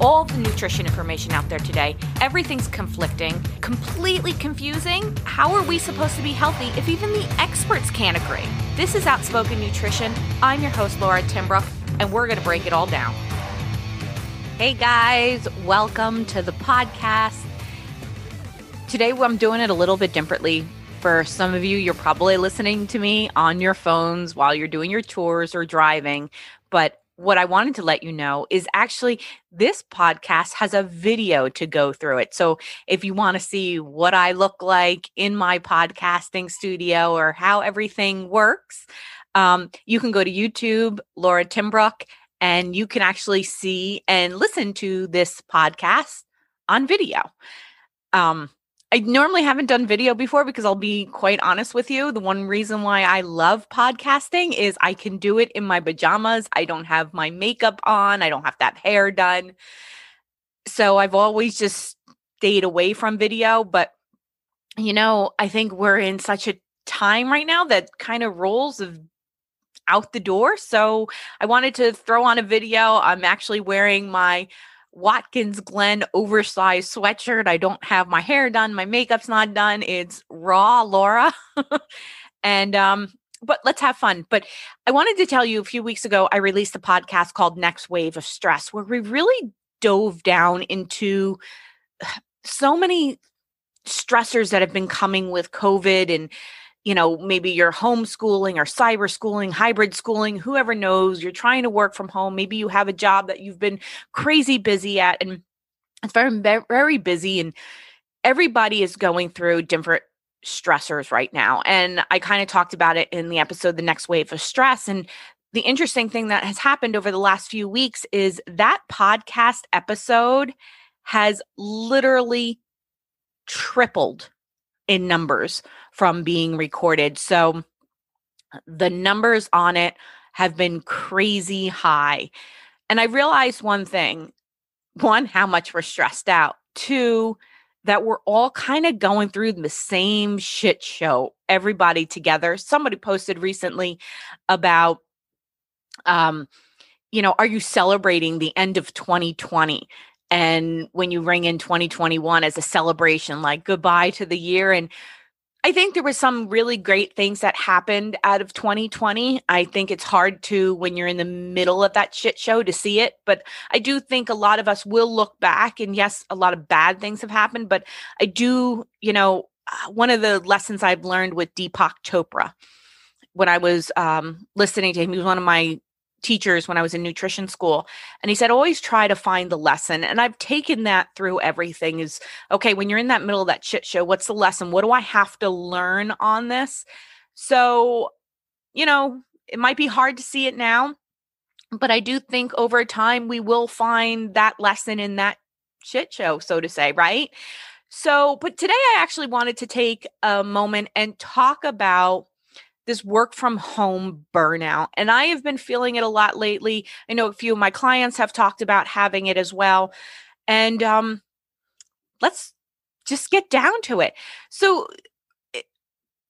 all the nutrition information out there today. Everything's conflicting, completely confusing. How are we supposed to be healthy if even the experts can't agree? This is Outspoken Nutrition. I'm your host, Laura Timbrook, and we're going to break it all down. Hey guys, welcome to the podcast. Today, I'm doing it a little bit differently. For some of you, you're probably listening to me on your phones while you're doing your chores or driving. But what I wanted to let you know is actually this podcast has a video to go through it. So if you want to see what I look like in my podcasting studio or how everything works, um, you can go to YouTube, Laura Timbrook, and you can actually see and listen to this podcast on video. Um, I normally haven't done video before because I'll be quite honest with you. The one reason why I love podcasting is I can do it in my pajamas. I don't have my makeup on, I don't have that hair done. So I've always just stayed away from video. But, you know, I think we're in such a time right now that kind of rolls of out the door. So I wanted to throw on a video. I'm actually wearing my Watkins Glen oversized sweatshirt. I don't have my hair done, my makeup's not done. It's raw Laura. and um but let's have fun. But I wanted to tell you a few weeks ago I released a podcast called Next Wave of Stress where we really dove down into so many stressors that have been coming with COVID and you know, maybe you're homeschooling or cyber schooling, hybrid schooling, whoever knows, you're trying to work from home. Maybe you have a job that you've been crazy busy at and it's very, very busy. And everybody is going through different stressors right now. And I kind of talked about it in the episode, The Next Wave of Stress. And the interesting thing that has happened over the last few weeks is that podcast episode has literally tripled in numbers from being recorded. So the numbers on it have been crazy high. And I realized one thing one, how much we're stressed out. Two, that we're all kind of going through the same shit show, everybody together. Somebody posted recently about, um, you know, are you celebrating the end of 2020? and when you ring in 2021 as a celebration like goodbye to the year and I think there were some really great things that happened out of 2020. I think it's hard to, when you're in the middle of that shit show, to see it. But I do think a lot of us will look back. And yes, a lot of bad things have happened. But I do, you know, uh, one of the lessons I've learned with Deepak Chopra when I was um, listening to him, he was one of my teachers when I was in nutrition school. And he said, always try to find the lesson. And I've taken that through everything is okay, when you're in that middle of that shit show, what's the lesson? What do I have to learn on this? So, you know, it might be hard to see it now, but I do think over time we will find that lesson in that shit show, so to say, right? So, but today I actually wanted to take a moment and talk about this work from home burnout. And I have been feeling it a lot lately. I know a few of my clients have talked about having it as well. And um, let's just get down to it. So,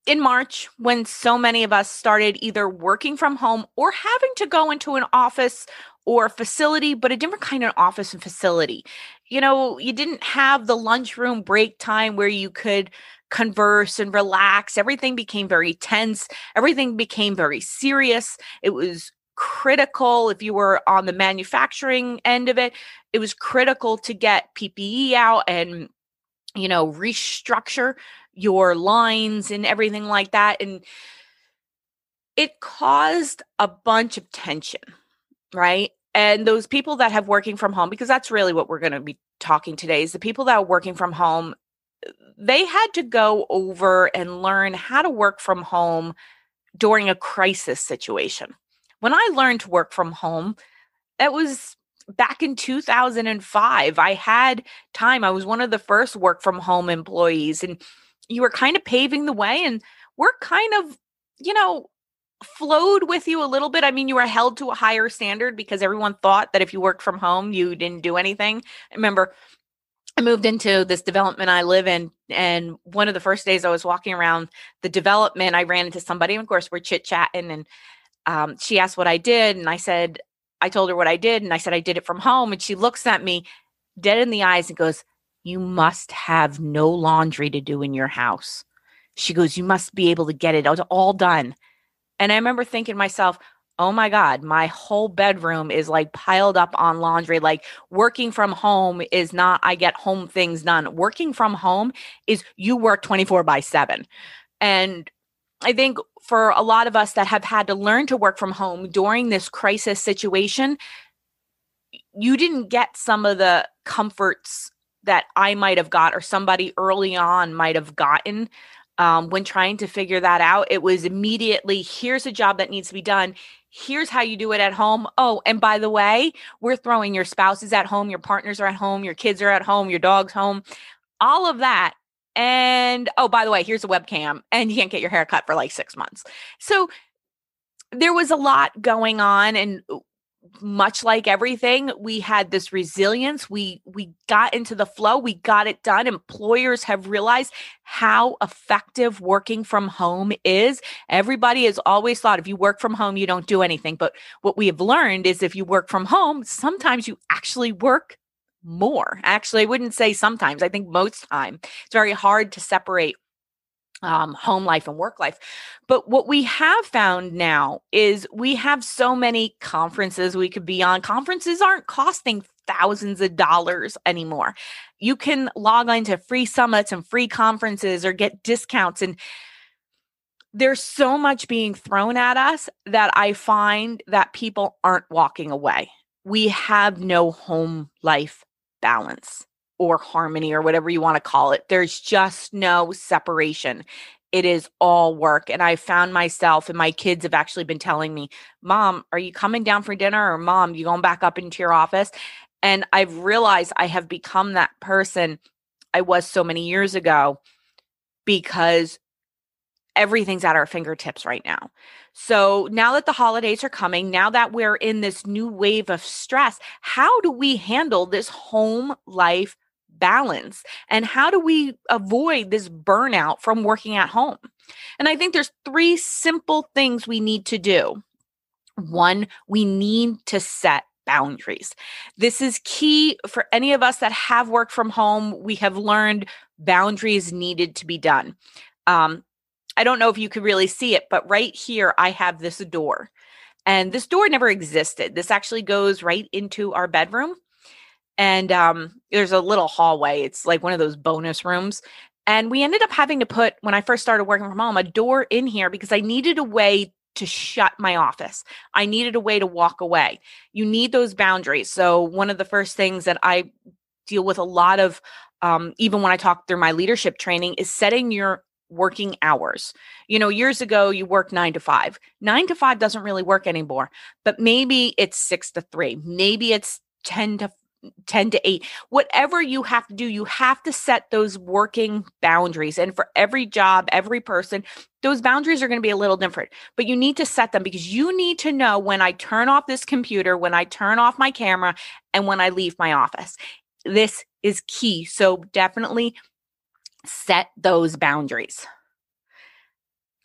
in March, when so many of us started either working from home or having to go into an office or facility, but a different kind of office and facility. You know, you didn't have the lunchroom break time where you could converse and relax. Everything became very tense. Everything became very serious. It was critical if you were on the manufacturing end of it. It was critical to get PPE out and, you know, restructure your lines and everything like that. And it caused a bunch of tension, right? And those people that have working from home, because that's really what we're going to be talking today, is the people that are working from home they had to go over and learn how to work from home during a crisis situation. When I learned to work from home, that was back in 2005. I had time. I was one of the first work from home employees, and you were kind of paving the way, and we're kind of, you know, flowed with you a little bit. I mean, you were held to a higher standard because everyone thought that if you worked from home, you didn't do anything. I remember I moved into this development I live in. And one of the first days I was walking around the development, I ran into somebody. And of course, we're chit chatting. And um, she asked what I did. And I said, I told her what I did and I said I did it from home. And she looks at me dead in the eyes and goes, You must have no laundry to do in your house. She goes, You must be able to get it all done. And I remember thinking to myself, oh my God, my whole bedroom is like piled up on laundry. Like working from home is not, I get home things done. Working from home is you work 24 by 7. And I think for a lot of us that have had to learn to work from home during this crisis situation, you didn't get some of the comforts that I might have got or somebody early on might have gotten um, when trying to figure that out. It was immediately here's a job that needs to be done here's how you do it at home. Oh, and by the way, we're throwing your spouses at home, your partners are at home, your kids are at home, your dog's home, all of that. And oh, by the way, here's a webcam, and you can't get your hair cut for like six months. So there was a lot going on, and much like everything we had this resilience we we got into the flow we got it done employers have realized how effective working from home is. Everybody has always thought if you work from home you don't do anything but what we have learned is if you work from home sometimes you actually work more. Actually i wouldn't say sometimes i think most time. It's very hard to separate um, home life and work life. But what we have found now is we have so many conferences we could be on. Conferences aren't costing thousands of dollars anymore. You can log on to free summits and free conferences or get discounts. And there's so much being thrown at us that I find that people aren't walking away. We have no home life balance or harmony or whatever you want to call it. There's just no separation. It is all work. And I found myself, and my kids have actually been telling me, Mom, are you coming down for dinner? Or Mom, you going back up into your office? And I've realized I have become that person I was so many years ago because everything's at our fingertips right now. So now that the holidays are coming, now that we're in this new wave of stress, how do we handle this home life balance and how do we avoid this burnout from working at home? And i think there's three simple things we need to do. One we need to set boundaries. This is key for any of us that have worked from home. We have learned boundaries needed to be done. Um, i don't know if you could really see it but right here i have this door and this door never existed. This actually goes right into our bedroom and um, there's a little hallway. It's like one of those bonus rooms. And we ended up having to put, when I first started working from home, a door in here because I needed a way to shut my office. I needed a way to walk away. You need those boundaries. So, one of the first things that I deal with a lot of, um, even when I talk through my leadership training, is setting your working hours. You know, years ago you worked 9 to 5. 9 to 5 doesn't really work anymore, but maybe it's 6 to 3. Maybe it's 10 to 10 to 8 whatever you have to do you have to set those working boundaries. And for every job every person those boundaries are going to be a little different but you need to set them because you need to know when i turn off this computer when i turn off my camera and when i leave my office. This is key. So definitely set those boundaries.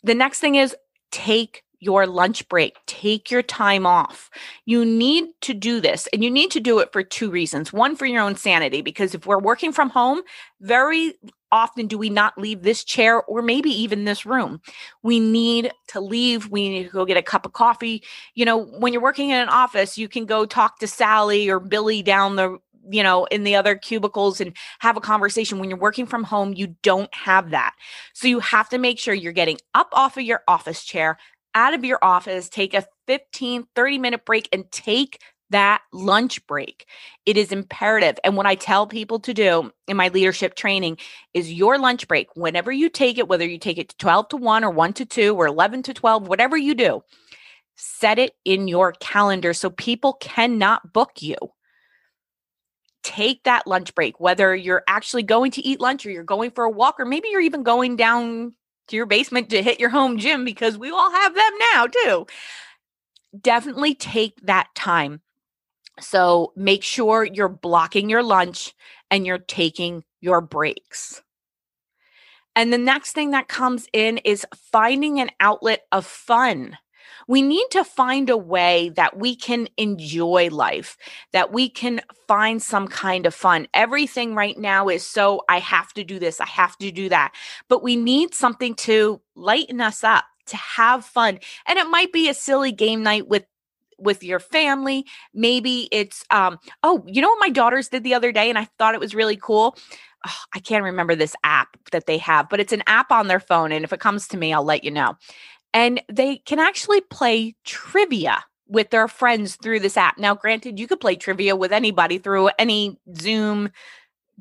The next thing is take your lunch break. Take your time off. You need to do this, and you need to do it for two reasons. One, for your own sanity, because if we're working from home, very often do we not leave this chair or maybe even this room. We need to leave. We need to go get a cup of coffee. You know, when you're working in an office, you can go talk to Sally or Billy down the you know, in the other cubicles and have a conversation. When you're working from home, you don't have that. So you have to make sure you're getting up off of your office chair, out of your office, take a 15, 30 minute break and take that lunch break. It is imperative. And what I tell people to do in my leadership training is your lunch break, whenever you take it, whether you take it to 12 to 1 or 1 to 2 or 11 to 12, whatever you do, set it in your calendar so people cannot book you. Take that lunch break, whether you're actually going to eat lunch or you're going for a walk, or maybe you're even going down to your basement to hit your home gym because we all have them now too. Definitely take that time. So make sure you're blocking your lunch and you're taking your breaks. And the next thing that comes in is finding an outlet of fun. We need to find a way that we can enjoy life, that we can find some kind of fun. Everything right now is so, I have to do this, I have to do that. But we need something to lighten us up, to have fun. And it might be a silly game night with with your family maybe it's um oh you know what my daughters did the other day and i thought it was really cool oh, I can't remember this app that they have, but it's an app on their phone. And if it comes to me, I'll let you know. And they can actually play trivia with their friends through this app. Now, granted, you could play trivia with anybody through any Zoom,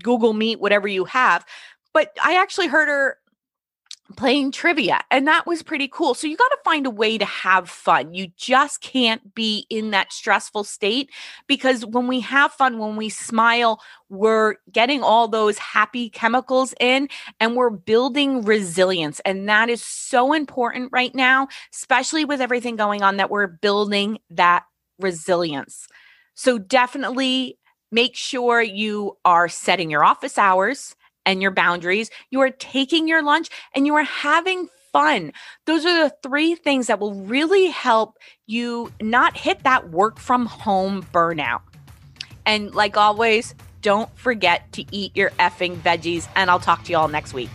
Google Meet, whatever you have. But I actually heard her playing trivia and that was pretty cool. So you got to find a way to have fun. You just can't be in that stressful state because when we have fun when we smile we're getting all those happy chemicals in and we're building resilience and that is so important right now especially with everything going on that we're building that resilience. So definitely make sure you are setting your office hours and your boundaries. You are taking your lunch and you are having fun. Those are the three things that will really help you not hit that work from home burnout. And like always, don't forget to eat your effing veggies, and I'll talk to you all next week.